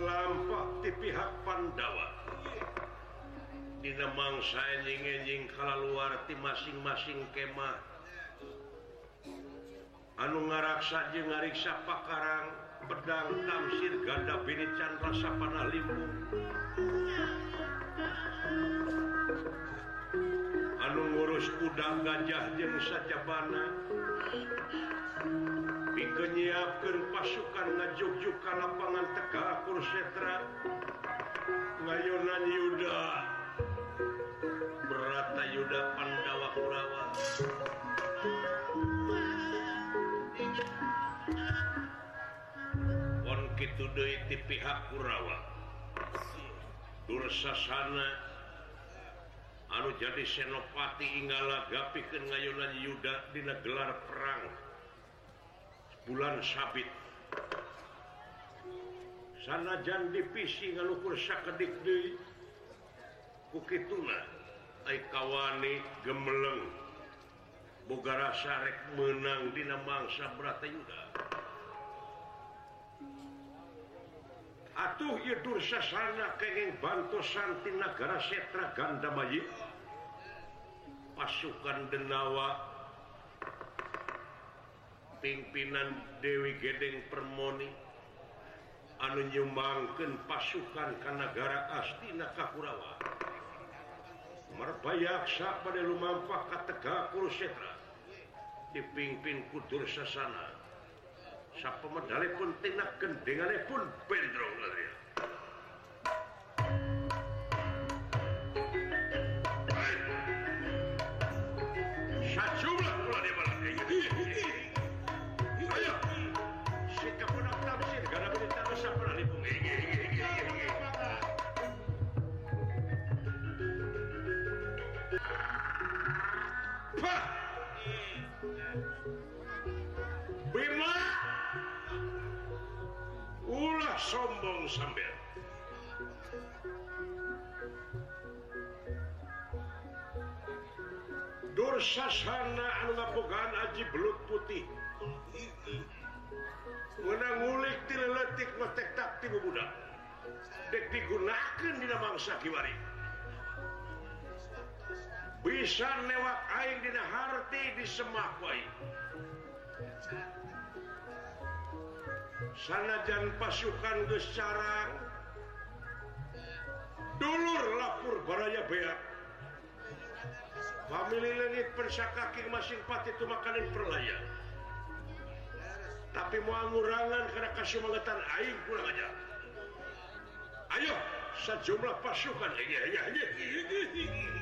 lampmpa di pihak Pandawa. Dimangsa enjing-enjing kalau luarti masing-masing kemah. Anu ngaraksa jeung ngariksa Pakarang pedang Tamsir ganda bini candra sapana Limpung anu ngurus udang gajah jeung sajabana menyiapkan pasukan ngajugjukan lapangan teka kursetra ngayonan Yuda. Berata Yuda Pandawa Kurawa. Won kitu deui ti pihak Kurawa. Dursasana anu jadi senopati inggala gapikeun ngayonan Yuda dina gelar perang. bulan sabit. Sanajan divisi ngalukur sakedik deui kukituna ai kawani gemeleng. Boga rasa rek meunang dina mangsa Bratayuda atuh ieu dursasana kenging bantosan ti nagara setra Gandabayi pasukan Denawa pimpinan Dewi Gedeng Permoni anu nyumbangkan pasukan Kanagara Astina Kakurawa merbayaksa pada lumampah Kategakul Kurusetra dipimpin kudur sasana sa pemedali pun tindakan dengannya pun bendrong Bima ulah sombong sambil Dursasana anu ngabogaan aji belut putih. Menang ngulik tileletik metek tak tibu budak dek digunakan dina mangsa kiwari. bisa lewat di semak disemak sanajan pasukan secara dulur lapur baraya beak famili lengit persakaki masing pati itu makanan perlayan tapi mau ngurangan karena kasih mengetan aing kurang aja ayo sejumlah pasukan Iya, iya, iya. ini.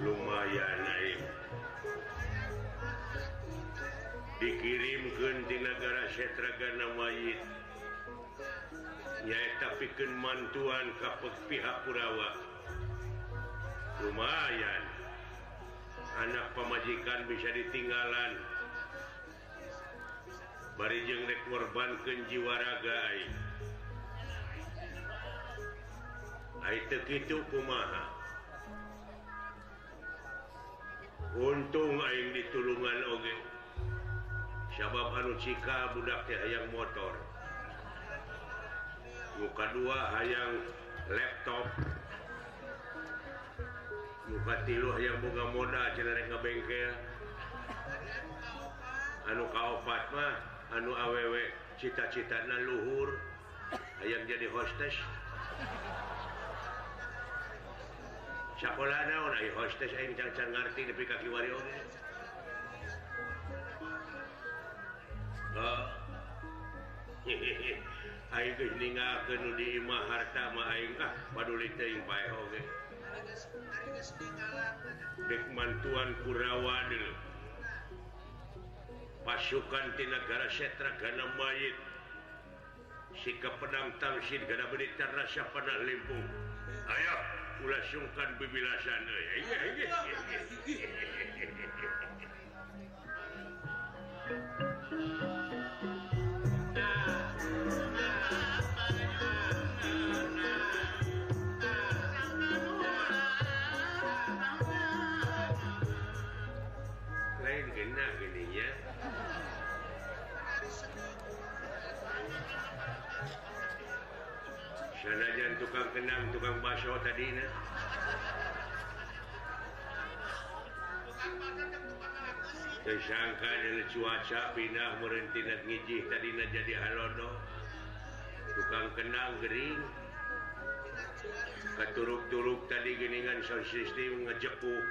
lumayan Naim dikirimkan di negara Setragana mayit nyaeta piken mantuan kapek pihak Purawa. lumayan. Anak pemajikan bisa ditinggalan. Barijeng rek korban kenjiwaraga aing aing teu kitu kumaha? Untung aing ditulungan oge. Sabab anu cika budak teh hayang motor. Muka dua hayang laptop. Bupati Lu yang buka modal ke bengkel anu kaopat mah, anu awewek cita-cita na Luhur. Ayam jadi hostess. Sekolah naon ay hostess aing can-can ngarti nepi ka kiwari oge oh. aing geus ninggalkeun nu di imah harta mah aing ah paduli teuing bae oge. okay. Dekmantuan Kurawadil pasukan di negara setra karena mayit sikap pedang tangsin gana berita rasa pada limpung ayo ulah sungkan bibilasan Thank. Eh, eh, eh, sanajan tukang kenang tukang baso tadi tersangka dari cuaca pindah berhenti dan ngijih tadi jadi halodo. Tukang kenang gering. Keturuk-turuk tadi geningan sound system ngejepuk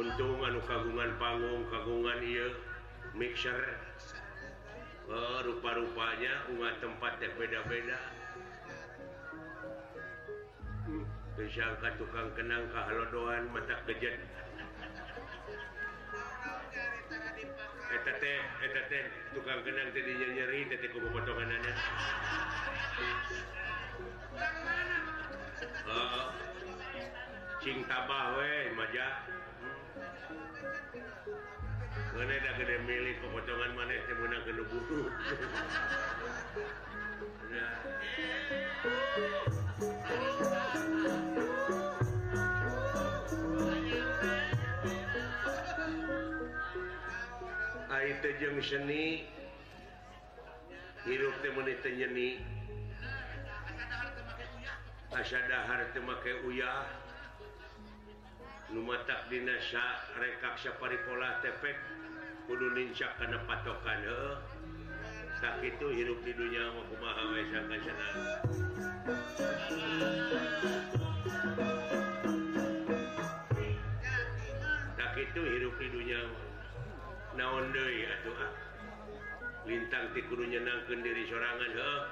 untung anu kagungan panggung kagungan iya mixer. Eh, rupa-rupanya bunga tempat yang beda-beda. tersangka tukang kenang kahalodoan mata kejat etate, etate, tukang kenang tadinya nyeri tadi kubu potongan anak oh, cing tabah we maja Mana dah gede milik kepotongan mana yang menang kena buru. Nah. jeung seni hirup menit nyeni. Asyadahar temakai uyah. Tak dinasya rekakya paripola tepek kudu lincak karena patokan tak itu hirup di dunia makumaha wesakan sana tak itu hirup di dunia naon atuh ah? lintang tikuru nyenangkan diri sorangan heuh?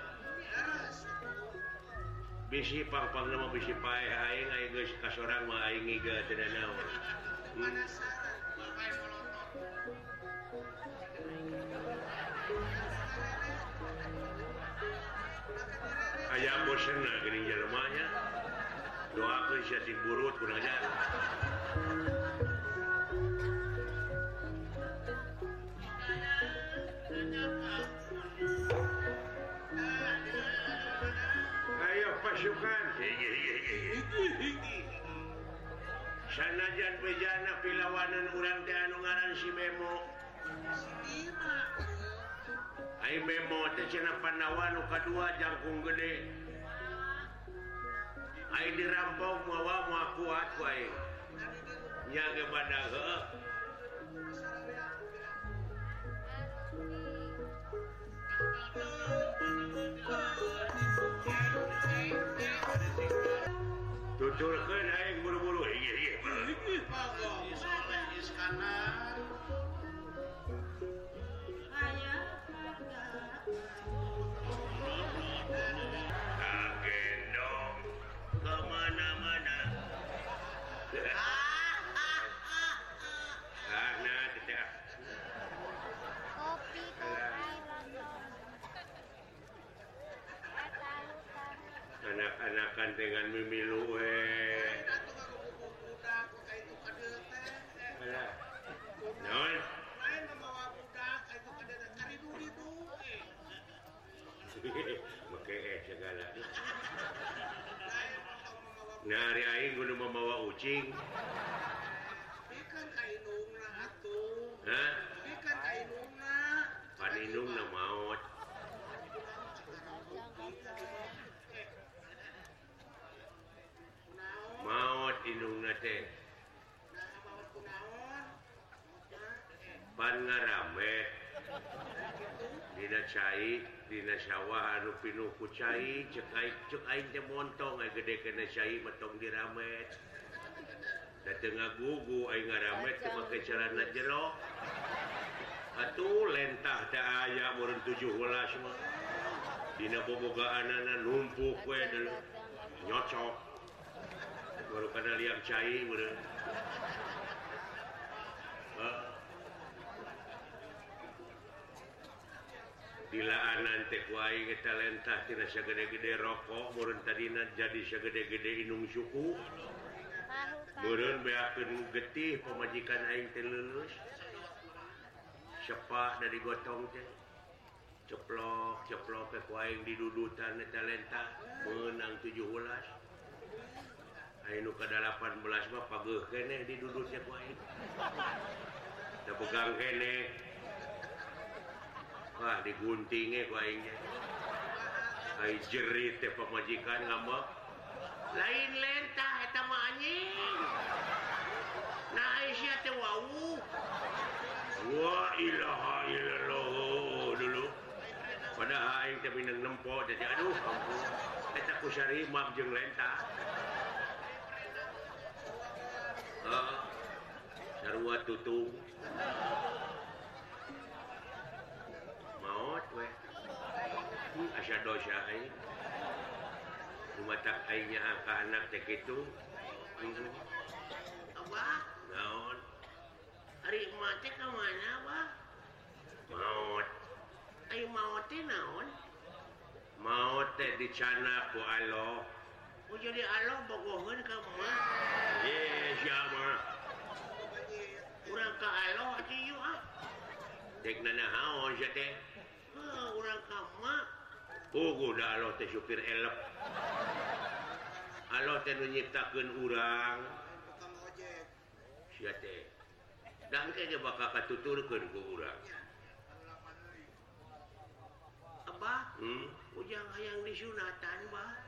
Bisi pangpang nama bisi pae aing aing geus ka sorang mah aing ngiga teu naon. Hmm. aya bosen geuning jelema nya doakeun sia si burut kurang ajar bukan sanajan bejana pilawanan urang teh anu ngaran si Bemo Hai Bemo teh cenah Pandawa nu kadua jangkung gede Hai dirampok mawa moal kuat wae nyaga badag heuh Oh Honduras. dilaksanakan dengan memiluwe eh. segala nah hari aing kudu membawa ucing rame. Dinasyawahan Pinuku cemontong gede metong diramet tengah gugu ramet pakai celana jero. Atuh lentah da aya murun 17 mah. Dina bobogaan anak numpuk kue dulu nyocok. baru pada liang cai udah dilaan teh wae talenta tina sagede-gede rokok murun tadina jadi segede-gede inung suku. Murun beakeun getih pemajikan aing teh lulus sepak dari gotong teh. Ceplok ceplok ke kuaing di dudutan talenta menang tujuh ulas Ayo ke 18 Bapak gue kene diduduk siapa ini Kita pegang kene Wah diguntingnya kok aingnya Ayo jerit ya pemajikan ngambek Lain lentah eta mah anjing. Nah Aisyah teh wau. Wa ilaha illallah dulu. Padahal aing teh minang nempo jadi aduh ampun. Eta kusari mabjeng lentah sarua tutung. Maut we asya dosa ai cuma tak ainya angka anak teh gitu. Apa naon hari mati ke mana apa maut ai maut teh naon? Maut teh dicana ku Allah jadi Allah bogohun ka moal. Ye eh, sia. Urang ka Allah atuh yuk ah. Dek nana haon sia teh. Heuh urang ka ma. Pugu da Allah teh supir elep. Allah teh nu nyiptakeun urang. Sia teh. Dan kayaknya bakal katuturkan ke urang Abah, hmm? ujang hayang disunatan, bah.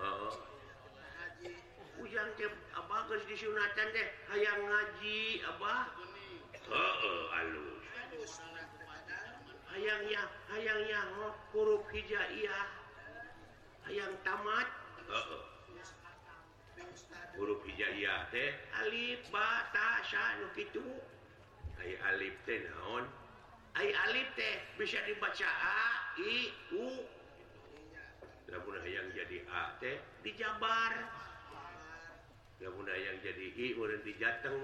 Uh-huh. hujan bagus disunatan deh. Ayaang ngaji Abah uh-uh, ayaangnya ayaangnya oh, huruf Hijaiyah. Ayaang tamat. Uh-uh. Huruf Hijaiyah teh? Alif batasan gitu Hai Alif teh naon? Hai Alif teh bisa dibaca A I U. yang jadi AT dijabar yang jadi I udah di Jateng.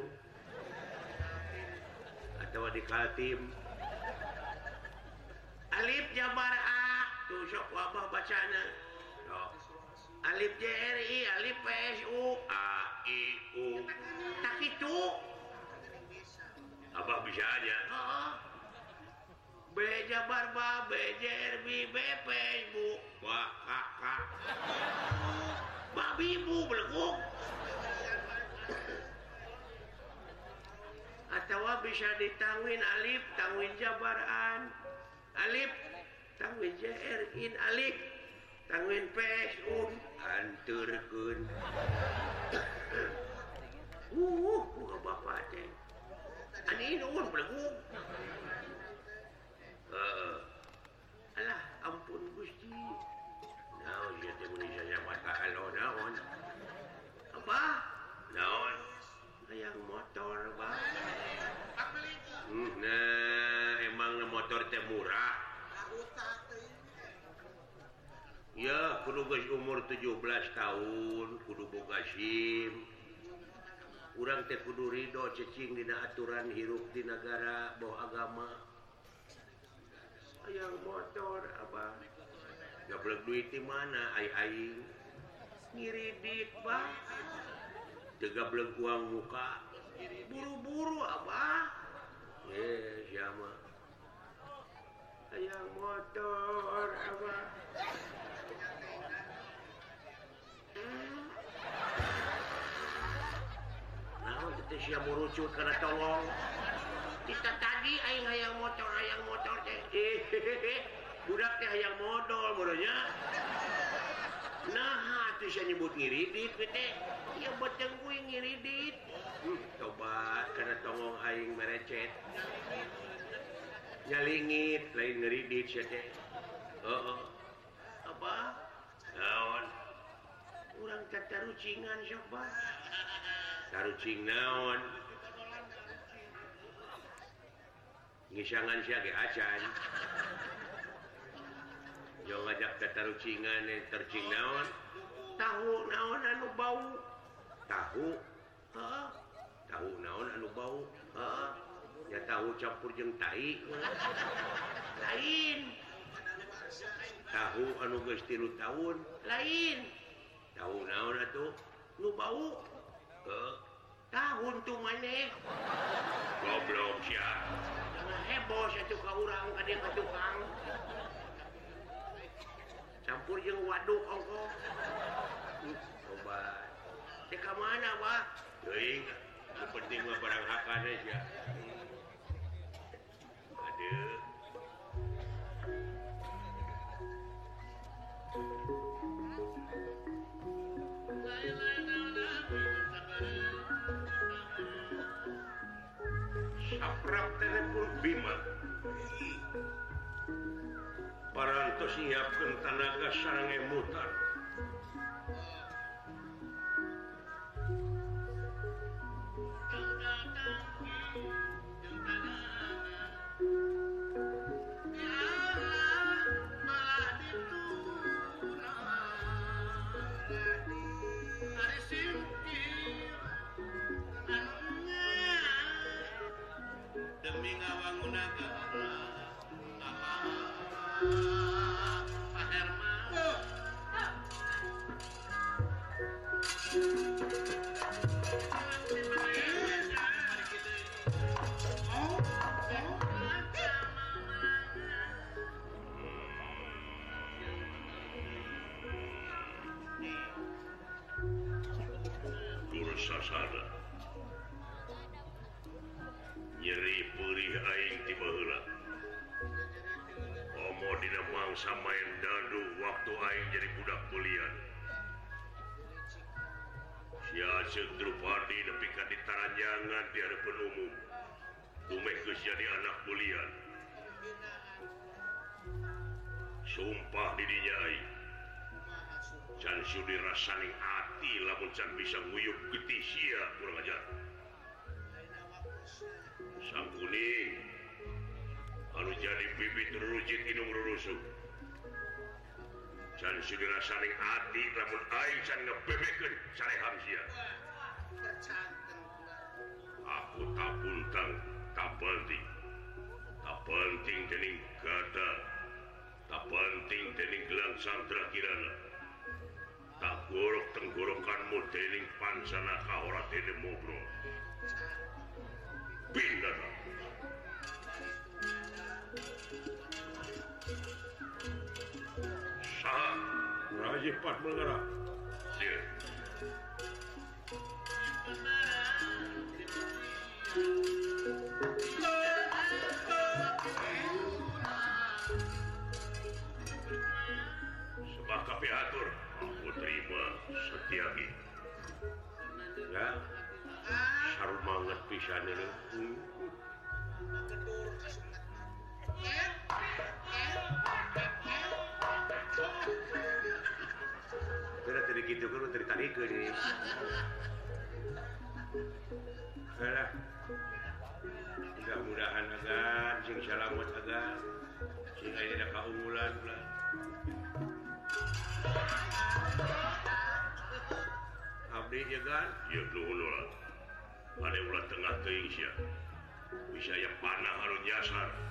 Atau di Kaltim. Alif Jabar A tuh sok wabah bacana. Oh. Alif JRI Alif PSU A I U. Tak itu. Abah bisa aja. Oh. beja barba bejer bi BP ibu wah kakak babi ibu belenguk atau bisa ditangwin alif tangwin jabaran. Alif tangwin jr in alif tangwin psu anturkun anturkeun. Uh, uh buka bapak teh ani un belenguk Alah ampun Gusti. Naon apa? Naon ayaang motor nah, emang motor teh murah ya kudu petugas umur 17 tahun kudu boga sim urang teh kudu Ridho cacing dina aturan hirup di negara bawa agama. yang motor apa Abah boleh duit di mana ai ai ngiridik bah juga belum uang muka. Buru-buru apa eh siapa yang motor apa hmm. nah kita siap merucut karena tolong. kita tadi aing hayang motor hayang motor ceng. Budak teh hayang modal modelnya nah tuh saya nyebut ngiridit bete ya beteng kuing ngiridit. Hmm, coba karena tongong aing merecet. Nyalingit lain ngeridit saya teh. Oh, oh. apa? Naon? Kurang kata rucingan coba tarucing naon? ngisangan siaga acan yo ngajak ketarucingan yang tercing naon? Tahu naon anu bau? Tahu. Ha? tahu naon anu bau? Ha? ya tahu campur jeng tai. Lain. Tahu anu geus tilu tahun lain. Tahu naon atuh? Nu bau. Ha? tahun tuh maneh goblok ya. Jangan heboh satu ka urang ka ada ka tukang. Campur jeung waduk ongko coba Teh ka mana wah teuing penting mah barang hakan aja aduh Thank you. pun er Bima. Parantos siapkan tanaga sarang mutar. sasaran nyeri perih aing di bahula Omo dina mangsa main dadu waktu aing jadi budak kuliah. Si Aceh Drupadi nepi ka ditaranjangan di hadapan umum. Dumek geus jadi anak kuliah. Sumpah di dinya aing. can dirasani hati lamun can bisa nguyup getih sia kurang ajar. Sang kuning anu jadi bibit rujit inung rurusuk. can dirasani hati lamun aing can ngebebekeun sareham sia. Aku tak puntang tak penting. Tak penting dening kata. tak penting dening gelang santra kirana tak gorok tenggorokanmu deling pansana kaora dirimu mobro Pindah. Sah. Raji Pat mengerah.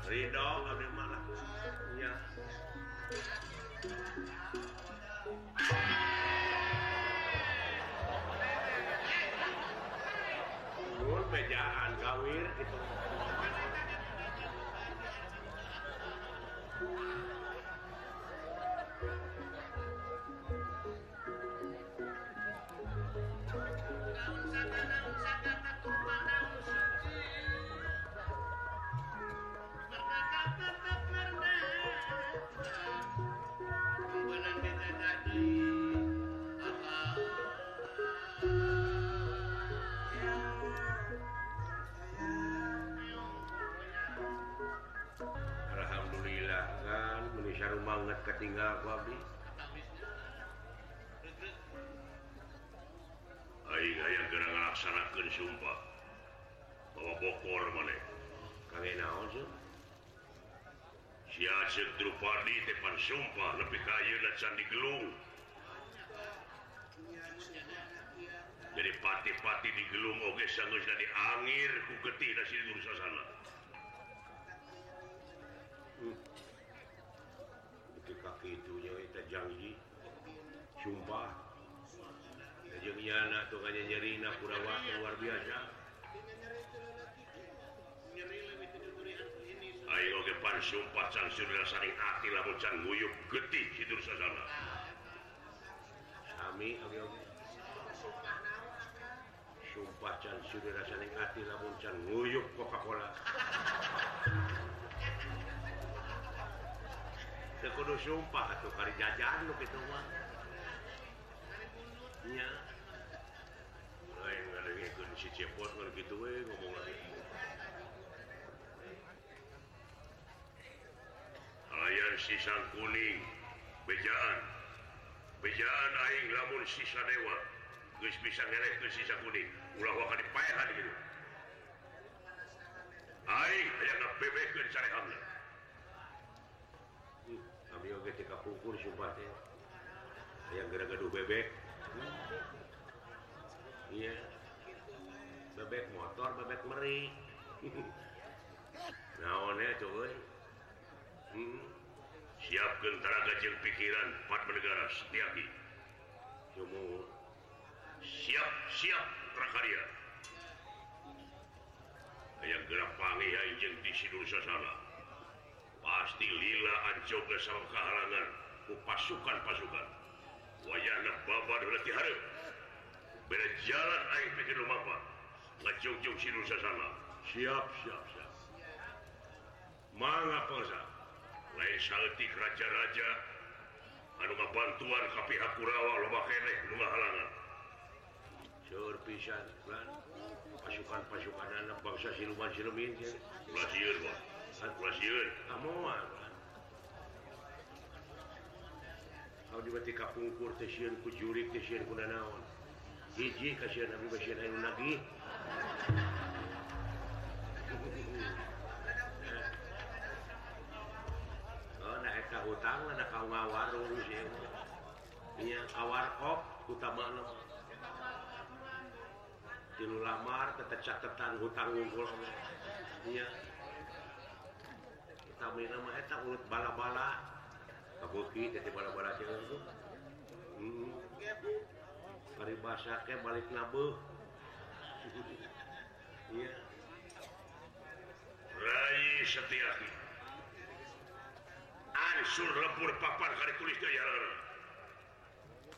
Ridho abdi mana ya. Nur bejaan gawir gitu. ketinggal babi Aing hayang geura ngalaksanakeun sumpah bahwa Bogor mana si Asep Drupadi depan sumpah lebih kaya dan candi gelung jadi pati-pati di gelung oke sanggup dari angin ku getih da sini sana hmm. kaki itunya janji sumpah jeung nyana tuh kanya nyeri Purawa luar biasa Ayo pan sumpah sang surya saring ati lamun can nguyuk getih tidur sasana. Sami oke oke Sumpah can surya sari hati lamun can nguyuk Coca-Cola. kudu sumpah tuh kali jajan lu gitu mah iya lain ngalengin ke si cepot kalau gitu we ngomong lagi layar si sang kuning bejaan bejaan aing lamun sisa dewa geus bisa ngelek ke sisa kuning ulah wakani paehan gitu aing hayang ngabebehkeun sarehamna Oh, oh, eh. yang gara-gaduh bebek. Iya. Bebek motor bebek meri naonnya coba hmm. siapkan tenaga jeung pikiran empat negara setiaki cuma siap siap prakarya yang gerak pangi anjing di sidul sasana. pasti lila anco kehalangan ku pasukan pasukan. Wayah jalan aing pikir ngejung-jung si Nusa sana. Siap siap siap. Manga posa lain saltik raja-raja anu bantuan ka pihak Kurawa loba kene nu ngahalangan seur pisan pasukan-pasukan anak bangsa siluman silumin sih kapungkur naon hiji kasihan Nabi Bashir Ainun Nagi oh nah eta hutang na kau ngawar iya awar kop utama no tilu lamar tetecak tetan hutang ngumpul iya eta ulut bala-bala kabuki jadi bala-bala teh itu hmm. hari bahasa ke balik nabeuh. iya Rai Setiaki. Ansur lebur papan hari tulis daya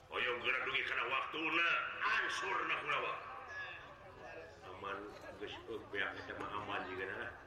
Oyong gerak dugi karena waktuna Ansur na kulawa Aman Geus oh, beak eta mah aman juga nah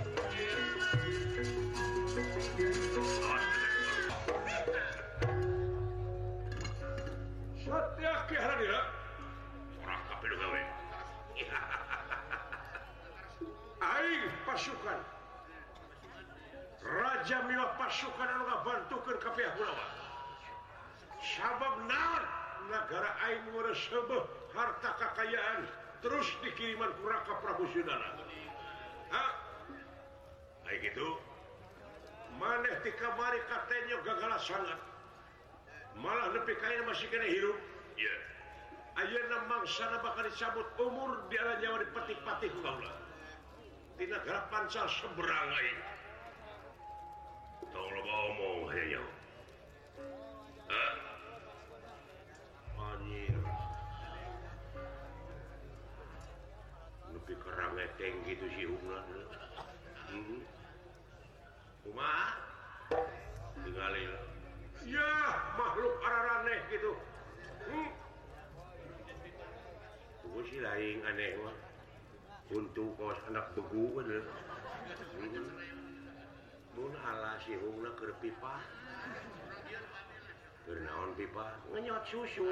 negara harta kekayaan terus dikiriman kurangka Prabu Sudara gitu maneh dikamari katanya gagal sangat malah lebih kaya masih kena hirup yeah. Ayeuna mangsana bakal dicabut umur di ala nyawa di patih-patih kaulah. Di negara pancal seberang lain. Tavla vaan omoon heijaa. Äh? Anjir. Nepi kerangeteng gitu si hungan. Hmm. Kumaha? Tinggalin. Ya, makhluk araraneh gitu. Hmm. gue sih lain aneh mah. Untuk kawas anak begu bener. Hmm. pipa. Keur naon pipa? Ngenyot susu.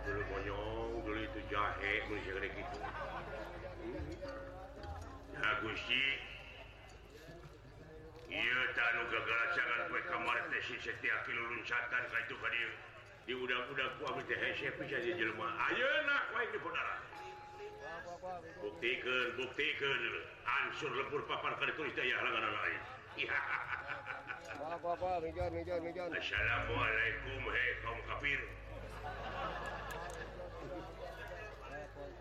Dulu monyong dulu itu jahe mun sia kena gitu. Ya gusti. Iya tanu gagal jangan kue kamar teh si setiap kilulun satan kaitu kadir di udang-udang buktikan buktikan ansur lebur papar kartu daya halangan lain Assalamualaikum hei kaum kafir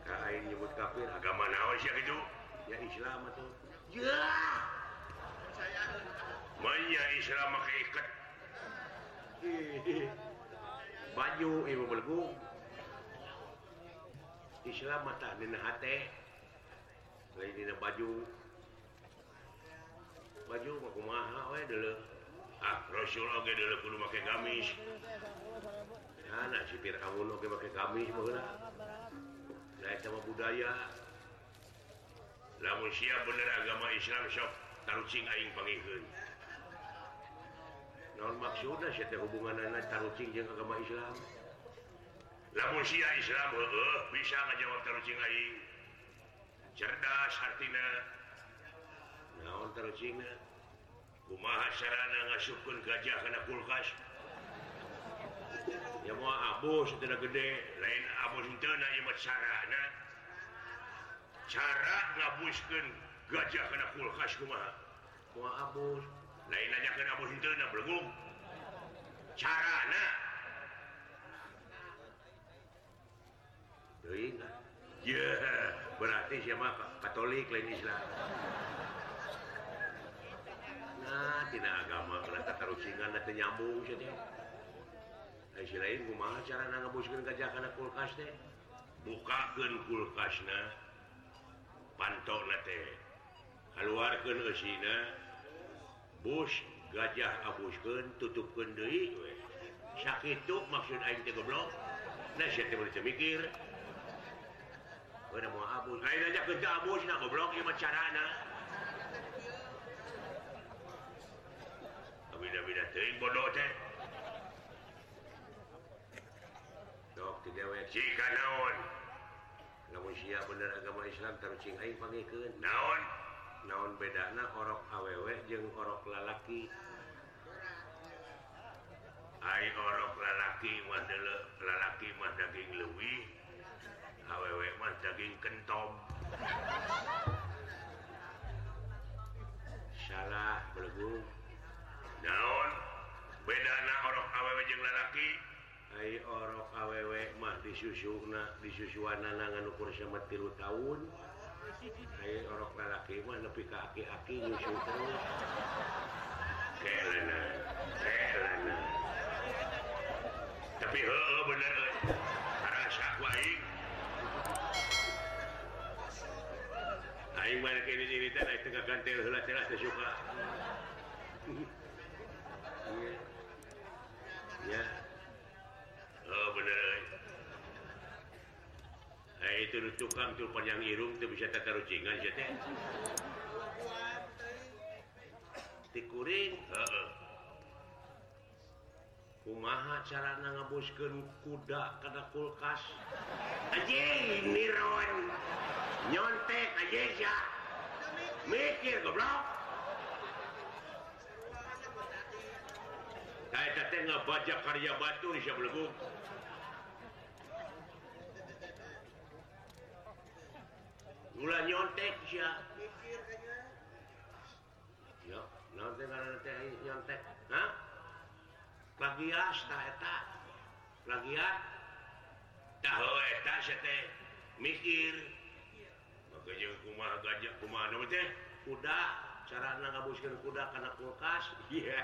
kain nyebut kafir agama naon sih gitu ya Islam atau ya Maya Islam keikat baju Ibu melegu Islam mata nina hate. Lain Islamatan baju. Baju ah, sipir kami sama budaya. Namun siap bener agama Islam sok tarucing aing pangihun. non maksud hubungan tarucing jeung agama Islam. Lamun Syiah Islam eh, uh, bisa ngajawab tarucing aing cerdas artina naon tarucingna kumaha sarana ngasupkeun gajah kana kulkas ya mau abus teu gede lain abus teu na ieu sarana cara ngabuskeun gajah kana kulkas kumaha kumaha abus lainnya cara yeah, berarti siapa Katolik lain Islam nah tina agama ternyata terusingan atau nyambung si lain kumaha cara ngebuskan gajah karena kulkas teh bukakan kulkasnya pantok nate keluarkan ke Sina Bush gajah abusken tutup kendui sakit maksud aing teh goblok. Nah sia teh mikir mau abus lain aja ke abus nah goblok. Ieu mah carana tapi da bida teuing bodoh teh dok teh dewe cika naon? Lamun sia bener agama Islam tarucing aing pangikeun naon? naon bedana orok awewe jeung orok lalaki? Hai orok lalaki madele, lalaki mah daging lewih awewe mah daging kentom. Salah bergung naon bedana orok awewe jeung lalaki? Hai orok awewe mah disusuuna disusuan nanangan ukur sama tilu tahun orang lebih kaki-haki tapi oh, oh, bener Aing mana kini cerita, aing tengah gantel, helah-helah. tiru tukang tu panjang irung tu bisa tak karucingan ya teh. Tikuring, heeh. Kumaha cara ngaboskeun kuda kana kulkas? Anjing niron. Nyontek anjing ya. Mikir goblok. Kayak teh ngabajak karya batu di sebelum gula nyontek ya yo nyontek teh nyontek hah plagiat tah eta plagiat tahu eta teh mikir maka jeung kumaha gajah kumaha nama teh kuda cara ngabuskeun kuda kana kulkas iya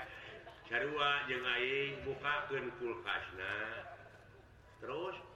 sarua jeung aing bukakeun kulkasna terus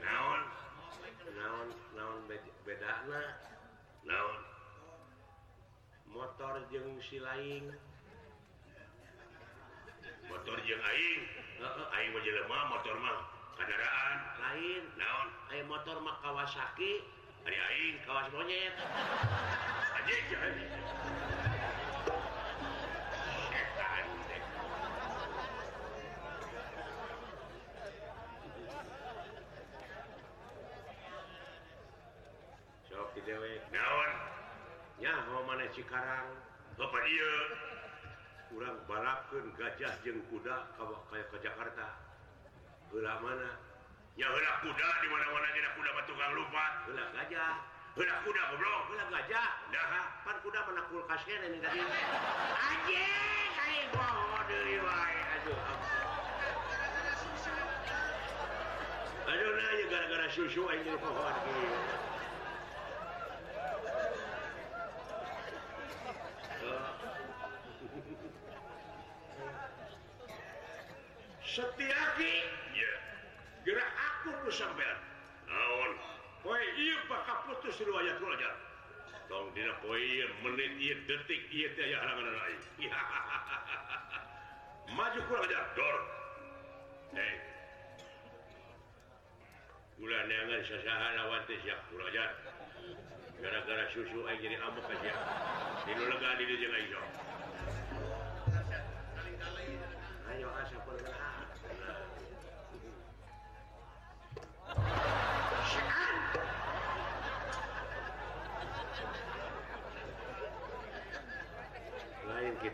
naon? Naon naon beda naon? Motor jeng si lain motor jeng Aing. Aing mah jelema motor mah kendaraan. Lain. Naon? Aing motor mah Kawasaki. Ari Aing kawas monyet. Anjing jangan dewe naonnya Cikarang? Kurang balapun gajah jeng kuda kayak ke Jakarta. Ula mana? Ya kuda di mana-mana kita kuda battukang lupa. Ula gajah. Ula kuda goblok. Ula gajah. Dah pan kuda mana kulkas ini tadi? Anjing aing bohong deui wae. Aduh aduh nah gara-gara susu aing jadi pohon gitu setiaki gerak aku sampean naon? Poe ieu bakal putus di wajah kula aja tong dina poe ieu menit ieu detik ieu teh aya halangan ai. Maju kurang aja dor. Hei. Kula neangan sasaha lawan teh sia kula aja gara-gara susu ai jadi amuk aja dinu lega di jeung ai